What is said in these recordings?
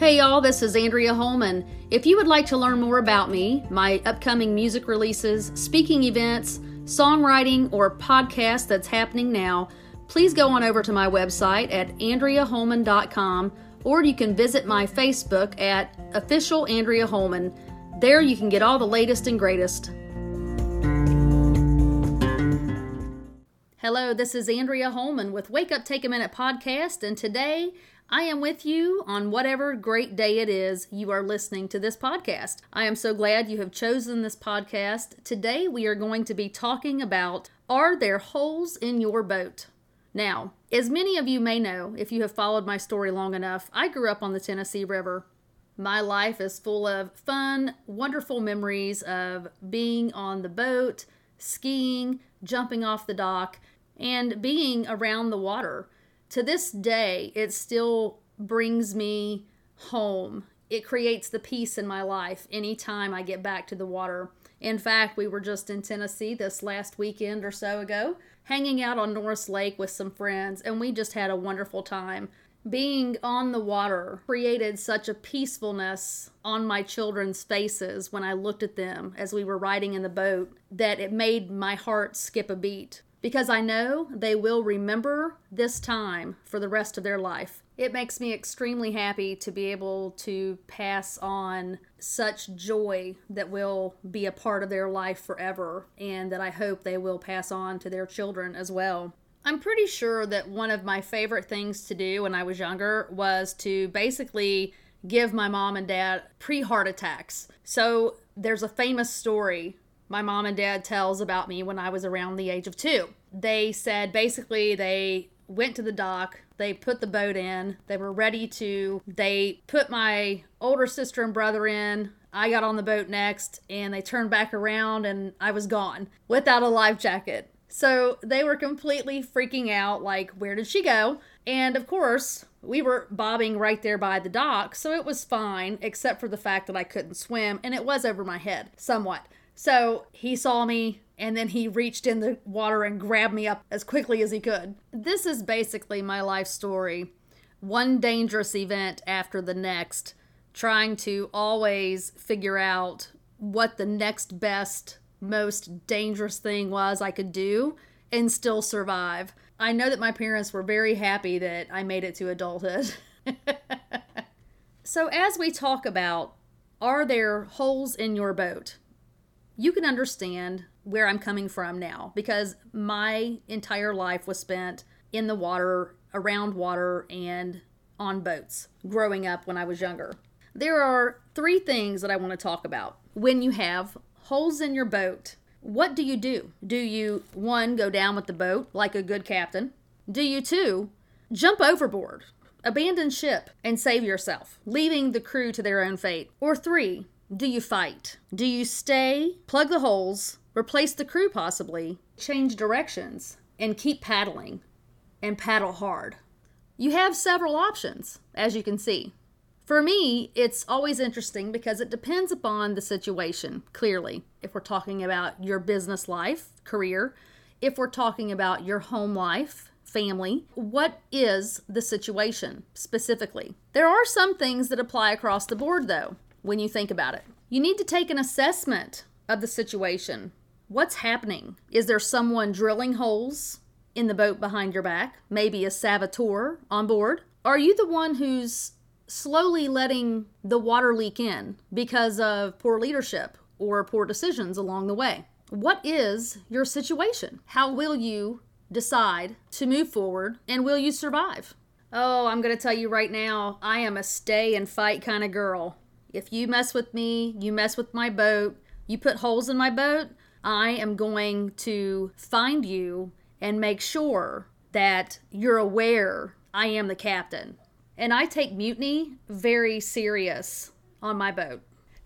Hey y'all, this is Andrea Holman. If you would like to learn more about me, my upcoming music releases, speaking events, songwriting, or podcast that's happening now, please go on over to my website at andreaholman.com or you can visit my Facebook at official Andrea Holman. There you can get all the latest and greatest. Hello, this is Andrea Holman with Wake Up Take a Minute podcast, and today I am with you on whatever great day it is you are listening to this podcast. I am so glad you have chosen this podcast. Today we are going to be talking about Are there holes in your boat? Now, as many of you may know, if you have followed my story long enough, I grew up on the Tennessee River. My life is full of fun, wonderful memories of being on the boat, skiing, jumping off the dock, and being around the water to this day, it still brings me home. It creates the peace in my life anytime I get back to the water. In fact, we were just in Tennessee this last weekend or so ago, hanging out on Norris Lake with some friends, and we just had a wonderful time. Being on the water created such a peacefulness on my children's faces when I looked at them as we were riding in the boat that it made my heart skip a beat because I know they will remember this time for the rest of their life. It makes me extremely happy to be able to pass on such joy that will be a part of their life forever and that I hope they will pass on to their children as well. I'm pretty sure that one of my favorite things to do when I was younger was to basically give my mom and dad pre heart attacks. So there's a famous story my mom and dad tells about me when I was around the age of two. They said basically they went to the dock, they put the boat in, they were ready to, they put my older sister and brother in. I got on the boat next and they turned back around and I was gone without a life jacket. So they were completely freaking out like, where did she go? And of course, we were bobbing right there by the dock, so it was fine, except for the fact that I couldn't swim and it was over my head somewhat. So he saw me and then he reached in the water and grabbed me up as quickly as he could. This is basically my life story. One dangerous event after the next, trying to always figure out what the next best, most dangerous thing was I could do and still survive. I know that my parents were very happy that I made it to adulthood. so, as we talk about, are there holes in your boat? You can understand where I'm coming from now because my entire life was spent in the water, around water, and on boats growing up when I was younger. There are three things that I want to talk about. When you have holes in your boat, what do you do? Do you, one, go down with the boat like a good captain? Do you, two, jump overboard, abandon ship, and save yourself, leaving the crew to their own fate? Or three, do you fight? Do you stay, plug the holes, replace the crew possibly, change directions, and keep paddling and paddle hard? You have several options, as you can see. For me, it's always interesting because it depends upon the situation, clearly. If we're talking about your business life, career, if we're talking about your home life, family, what is the situation specifically? There are some things that apply across the board, though when you think about it. You need to take an assessment of the situation. What's happening? Is there someone drilling holes in the boat behind your back? Maybe a saboteur on board? Are you the one who's slowly letting the water leak in because of poor leadership or poor decisions along the way? What is your situation? How will you decide to move forward and will you survive? Oh, I'm going to tell you right now, I am a stay and fight kind of girl. If you mess with me, you mess with my boat, you put holes in my boat, I am going to find you and make sure that you're aware I am the captain. And I take mutiny very serious. on my boat.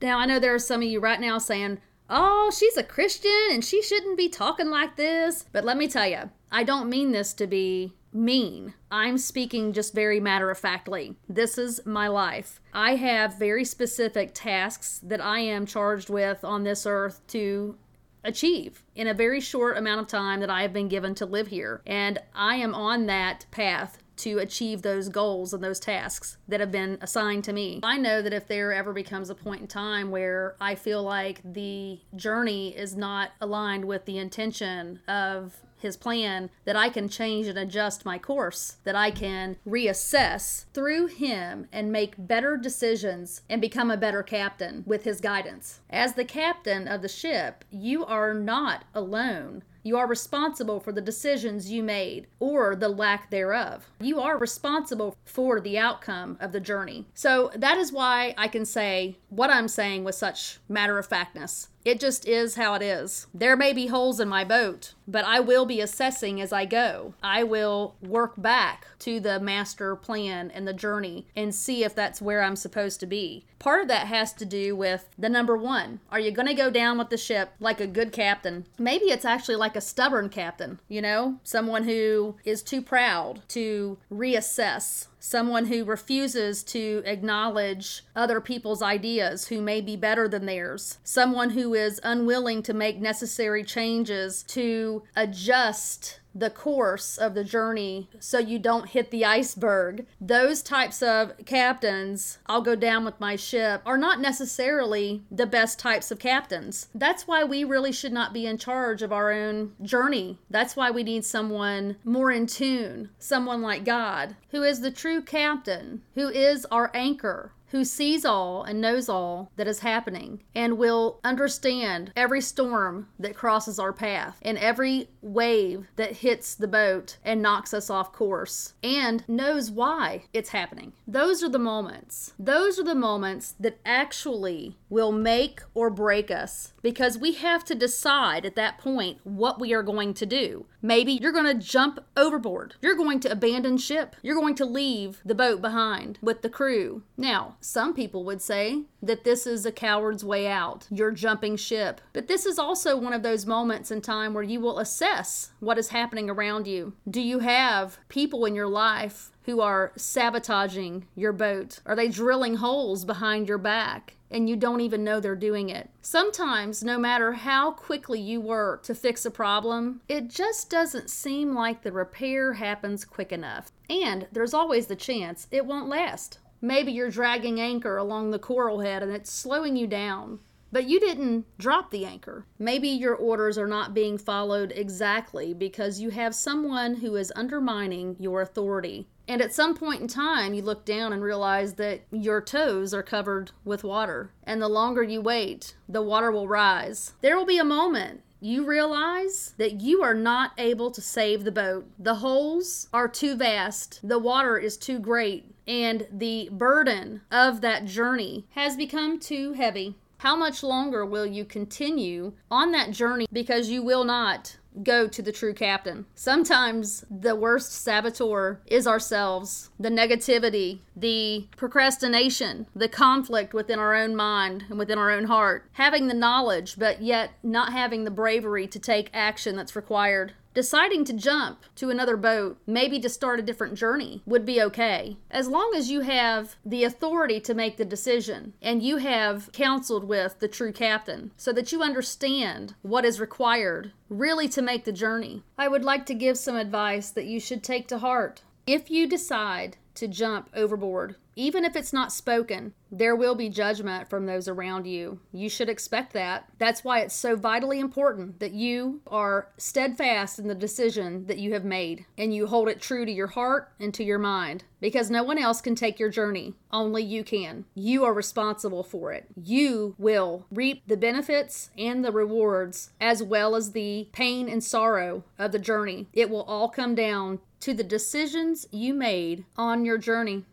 Now, I know there are some of you right now saying, oh, she's a Christian and she shouldn't be talking like this. But let me tell you, I don't mean this to be mean. I'm speaking just very matter of factly. This is my life. I have very specific tasks that I am charged with on this earth to achieve in a very short amount of time that I have been given to live here. And I am on that path to achieve those goals and those tasks that have been assigned to me. I know that if there ever becomes a point in time where I feel like the journey is not aligned with the intention of his plan that I can change and adjust my course, that I can reassess through him and make better decisions and become a better captain with his guidance. As the captain of the ship, you are not alone. You are responsible for the decisions you made or the lack thereof. You are responsible for the outcome of the journey. So that is why I can say what I'm saying with such matter of factness. It just is how it is. There may be holes in my boat, but I will be assessing as I go. I will work back to the master plan and the journey and see if that's where I'm supposed to be. Part of that has to do with the number one. Are you going to go down with the ship like a good captain? Maybe it's actually like a stubborn captain, you know, someone who is too proud to reassess someone who refuses to acknowledge other people's ideas who may be better than theirs, someone who is unwilling to make necessary changes to adjust the course of the journey so you don't hit the iceberg. Those types of captains, I'll go down with my ship, are not necessarily the best types of captains. That's why we really should not be in charge of our own journey. That's why we need someone more in tune, someone like God, who is the true captain, who is our anchor, who sees all and knows all that is happening and will understand every storm that crosses our path and every wave that hits the boat and knocks us off course and knows why it's happening. Those are the moments. Those are the moments that actually will make or break us because we have to decide at that point what we are going to do. Maybe you're going to jump overboard. You're going to abandon ship. You're going to leave the boat behind with the crew. Now, some people would say that this is a coward's way out. You're jumping ship. But this is also one of those moments in time where you will assess what is happening around you. Do you have people in your life who are sabotaging your boat? Are they drilling holes behind your back? and you don't even know they're doing it. Sometimes, no matter how quickly you work to fix a problem, it just doesn't seem like the repair happens quick enough. And there's always the chance it won't last. Maybe you're dragging anchor along the coral head and it's slowing you down. But you didn't drop the anchor. Maybe your orders are not being followed exactly because you have someone who is undermining your authority. And at some point in time, you look down and realize that your toes are covered with water. And the longer you wait, the water will rise. There will be a moment you realize that you are not able to save the boat. The holes are too vast, the water is too great, and the burden of that journey has become too heavy. How much longer will you continue on that journey because you will not go to the true captain. Sometimes the worst saboteur is ourselves, the negativity, the procrastination, the conflict within our own mind and within our own heart. Having the knowledge, but yet not having the bravery to take action that's required. Deciding to jump to another boat, maybe to start a different journey, would be okay. As long as you have the authority to make the decision and you have counseled with the true captain so that you understand what is required really to make the journey. I would like to give some advice that you should take to heart. If you decide to jump overboard, even if it's not spoken, there will be judgment from those around you. You should expect that. That's why it's so vitally important that you are steadfast in the decision that you have made and you hold it true to your heart and to your mind because no one else can take your journey. Only you can. You are responsible for it. You will reap the benefits and the rewards as well as the pain and sorrow of the journey. It will all come down to the decisions you made on your journey.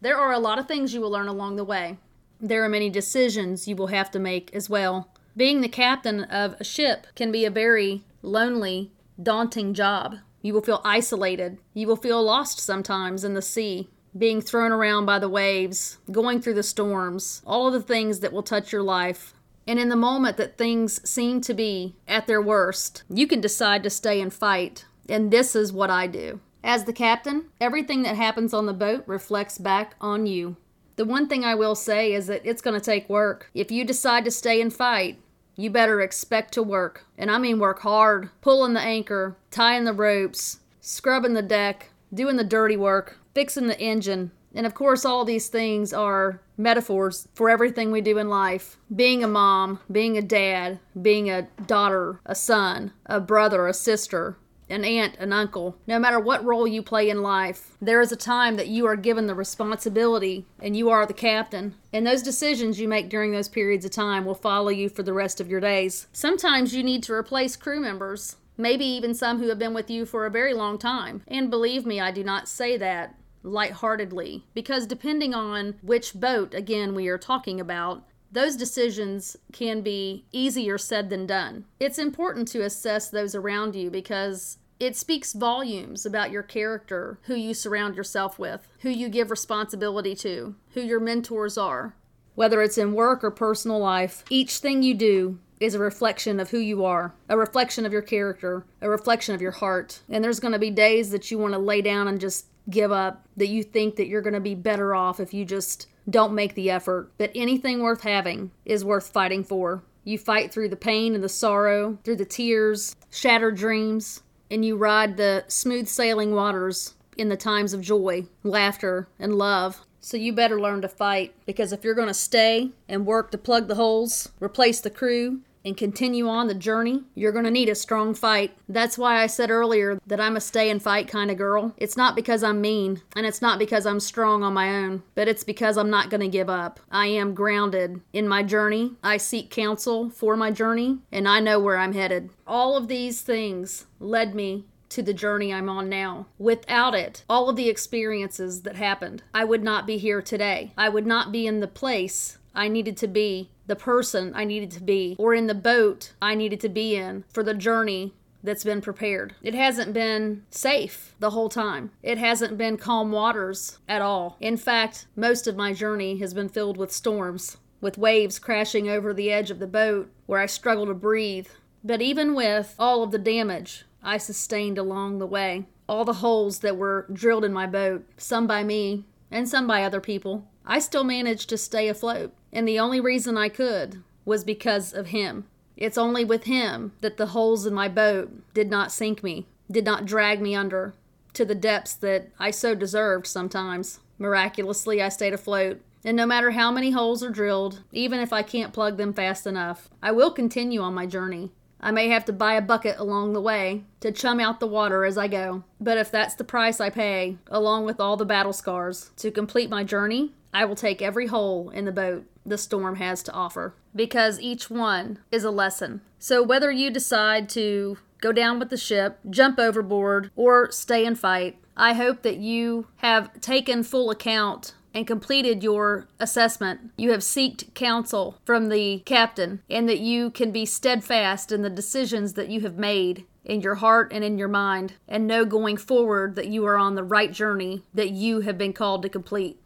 There are a lot of things you will learn along the way. There are many decisions you will have to make as well. Being the captain of a ship can be a very lonely, daunting job. You will feel isolated. You will feel lost sometimes in the sea. being thrown around by the waves, going through the storms, all of the things that will touch your life. And in the moment that things seem to be at their worst, you can decide to stay and fight. And this is what I do. As the captain, everything that happens on the boat reflects back on you. The one thing I will say is that it's going to take work. If you decide to stay and fight, you better expect to work. And I mean work hard, pulling the anchor, tying the ropes, scrubbing the deck, doing the dirty work, fixing the engine. And of course, all these things are metaphors for everything we do in life being a mom, being a dad, being a daughter, a son, a brother, a sister, an aunt, an uncle. No matter what role you play in life, there is a time that you are given the responsibility and you are the captain. And those decisions you make during those periods of time will follow you for the rest of your days. Sometimes you need to replace crew members. Maybe even some who have been with you for a very long time. And believe me, I do not say that lightheartedly because depending on which boat, again, we are talking about, those decisions can be easier said than done. It's important to assess those around you because it speaks volumes about your character, who you surround yourself with, who you give responsibility to, who your mentors are. Whether it's in work or personal life, each thing you do is a reflection of who you are, a reflection of your character, a reflection of your heart. And there's going to be days that you want to lay down and just give up, that you think that you're going to be better off if you just don't make the effort. But anything worth having is worth fighting for. You fight through the pain and the sorrow, through the tears, shattered dreams, and you ride the smooth sailing waters in the times of joy, laughter, and love. So you better learn to fight because if you're going to stay and work to plug the holes, replace the crew, and continue on the journey, you're going to need a strong fight. That's why I said earlier that I'm a stay and fight kind of girl. It's not because I'm mean, and it's not because I'm strong on my own, but it's because I'm not going to give up. I am grounded in my journey. I seek counsel for my journey, and I know where I'm headed. All of these things led me to the journey I'm on now. Without it, all of the experiences that happened, I would not be here today. I would not be in the place I needed to be the person I needed to be or in the boat I needed to be in for the journey that's been prepared. It hasn't been safe the whole time. It hasn't been calm waters at all. In fact, most of my journey has been filled with storms, with waves crashing over the edge of the boat where I struggle to breathe. But even with all of the damage I sustained along the way, all the holes that were drilled in my boat, some by me and some by other people, I still managed to stay afloat. And the only reason I could was because of him. It's only with him that the holes in my boat did not sink me, did not drag me under to the depths that I so deserved sometimes. Miraculously, I stayed afloat. And no matter how many holes are drilled, even if I can't plug them fast enough, I will continue on my journey. I may have to buy a bucket along the way to chum out the water as I go. But if that's the price I pay, along with all the battle scars, to complete my journey, I will take every hole in the boat the storm has to offer because each one is a lesson. So, whether you decide to go down with the ship, jump overboard, or stay and fight, I hope that you have taken full account and completed your assessment. You have sought counsel from the captain, and that you can be steadfast in the decisions that you have made in your heart and in your mind, and know going forward that you are on the right journey that you have been called to complete.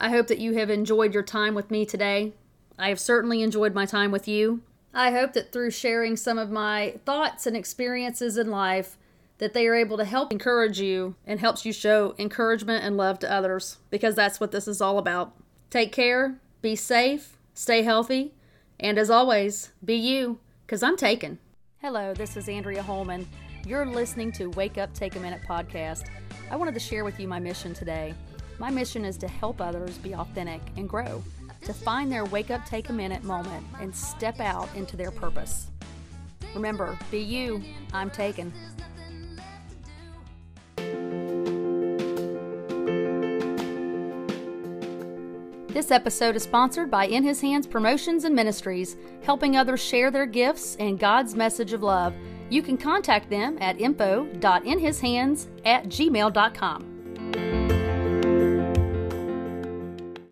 I hope that you have enjoyed your time with me today. I have certainly enjoyed my time with you. I hope that through sharing some of my thoughts and experiences in life, that they are able to help encourage you and helps you show encouragement and love to others because that's what this is all about. Take care, be safe, stay healthy, and as always, be you because I'm taken. Hello, this is Andrea Holman. You're listening to Wake Up Take a Minute podcast. I wanted to share with you my mission today. My mission is to help others be authentic and grow, to find their wake up, take a minute moment and step out into their purpose. Remember, be you. I'm taken. This episode is sponsored by In His Hands Promotions and Ministries, helping others share their gifts and God's message of love. You can contact them at info.inhishands at gmail.com.